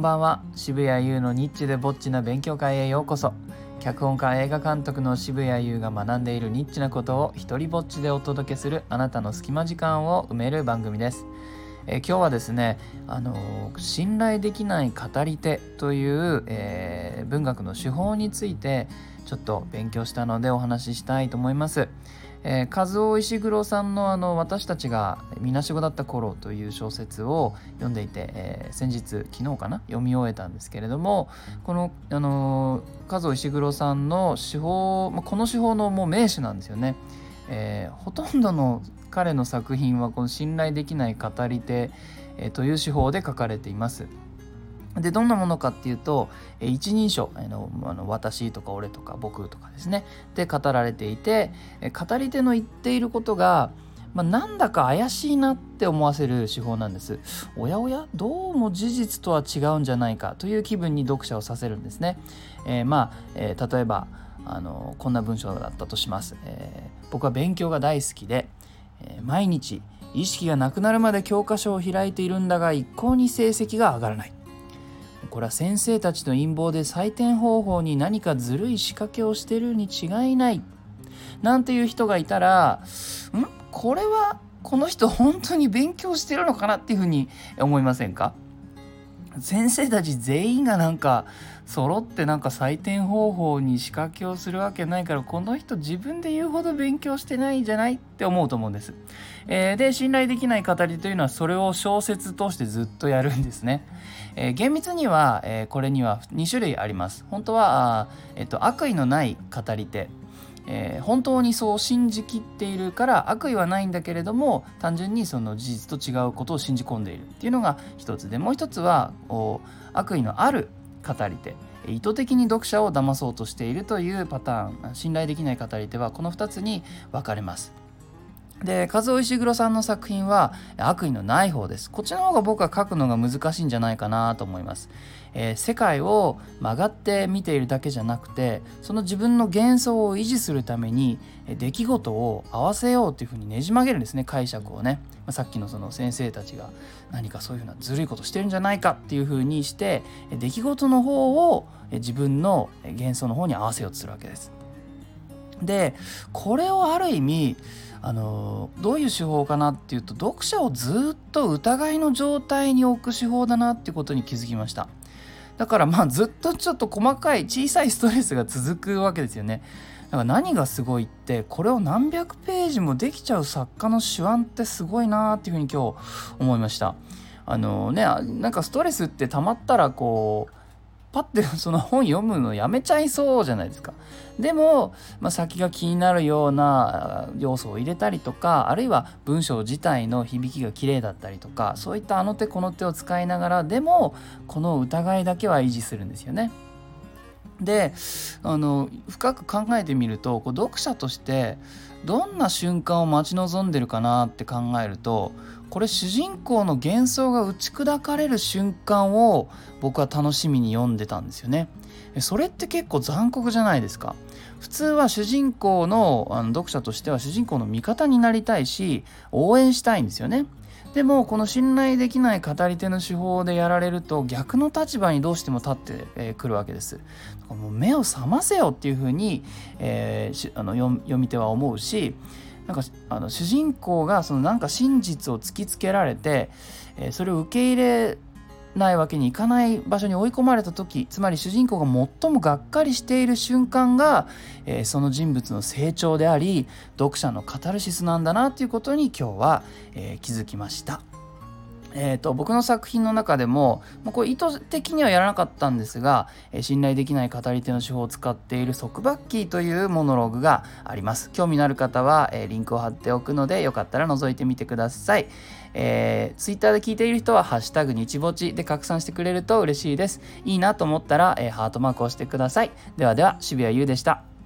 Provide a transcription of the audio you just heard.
んばんは。渋谷優のニッチでぼっちな勉強会へようこそ。脚本家映画監督の渋谷優が学んでいるニッチなことを一人ぼっちでお届けするあなたの隙間時間を埋める番組です。えー、今日はですね、あのー、信頼できない語り手という、えー、文学の手法についてちょっと勉強したのでお話ししたいと思います。えー、和夫石黒さんのあの「私たちがみなしごだった頃」という小説を読んでいて、えー、先日昨日かな？読み終えたんですけれどもこの、あのー、和夫石黒さんの手法、まあ、この手法のもう名手なんですよね。えー、ほとんどの彼の作品はこの信頼できない語り手、えー、という手法で書かれています。でどんなものかっていうと一人称あのあの私とか俺とか僕とかですねで語られていて語り手の言っていることが、まあ、なんだか怪しいなって思わせる手法なんです。おやおや？どうも事実とは違うんじゃないかという気分に読者をさせるんですね。えー、まあ、えー、例えばあのこんな文章だったとします。えー、僕は勉強が大好きで、毎日意識がなくなるまで教科書を開いているんだが一向に成績が上がらない。これは先生たちの陰謀で採点方法に何かずるい仕掛けをしてるに違いない。なんていう人がいたらん？これはこの人本当に勉強してるのかなっていうふうに思いませんか？先生たち全員がなんか揃ってなんか採点方法に仕掛けをするわけないからこの人自分で言うほど勉強してないんじゃないって思うと思うんです。えー、で信頼できない語りというのはそれを小説としてずっとやるんですね。えー、厳密には、えー、これには2種類あります。本当はあ、えっと、悪意のない語り手えー、本当にそう信じきっているから悪意はないんだけれども単純にその事実と違うことを信じ込んでいるっていうのが一つでもう一つは悪意のある語り手意図的に読者を騙そうとしているというパターン信頼できない語り手はこの2つに分かれます。で和尾石黒さんの作品は悪意のない方です。こっちの方が僕は書くのが難しいんじゃないかなと思います、えー、世界を曲がって見ているだけじゃなくてその自分の幻想を維持するために出来事を合わせようというふうにねじ曲げるんですね解釈をね、まあ、さっきのその先生たちが何かそういうふうなずるいことしてるんじゃないかっていうふうにして出来事の方を自分の幻想の方に合わせようとするわけです。でこれをある意味あのどういう手法かなっていうと読者をずっと疑いの状態に置く手法だなっていうことに気づきました。だからまあずっとちょっと細かい小さいストレスが続くわけですよね。だから何がすごいってこれを何百ページもできちゃう作家の手腕ってすごいなっていうふうに今日思いました。あのねなんかストレスってたまったらこうパッてその本読むのやめちゃいそうじゃないですか。でも、まあ、先が気になるような要素を入れたりとかあるいは文章自体の響きが綺麗だったりとかそういったあの手この手を使いながらでもこの疑いだけは維持するんですよね。であの深く考えてみるとこう読者としてどんな瞬間を待ち望んでるかなって考えるとこれ主人公の幻想が打ち砕かれる瞬間を僕は楽しみに読んでたんですよね。それって結構残酷じゃないですか。普通は主人公のあの読者としては主人公の味方になりたいし応援したいんですよね。でもこの信頼できない語り手の手法でやられると逆の立場にどうしても立ってく、るわけです。もう目を覚ませよっていうふうに、えー、あの読み手は思うしなんかあの主人公がそのなんか真実を突きつけられて、えー、それを受け入れないわけにいかない場所に追い込まれた時つまり主人公が最もがっかりしている瞬間が、えー、その人物の成長であり読者のカタルシスなんだなということに今日は、えー、気づきました。えーと、僕の作品の中でも、まあ、これ意図的にはやらなかったんですが、えー、信頼できない語り手の手法を使っている束縛キーというモノローグがあります。興味のある方は、えー、リンクを貼っておくのでよかったら覗いてみてください、えー、Twitter で聞いている人は「ハッシュタグ日ぼち」で拡散してくれると嬉しいです。いいなと思ったら、えー、ハートマークをしてください。ではでは渋谷優でした。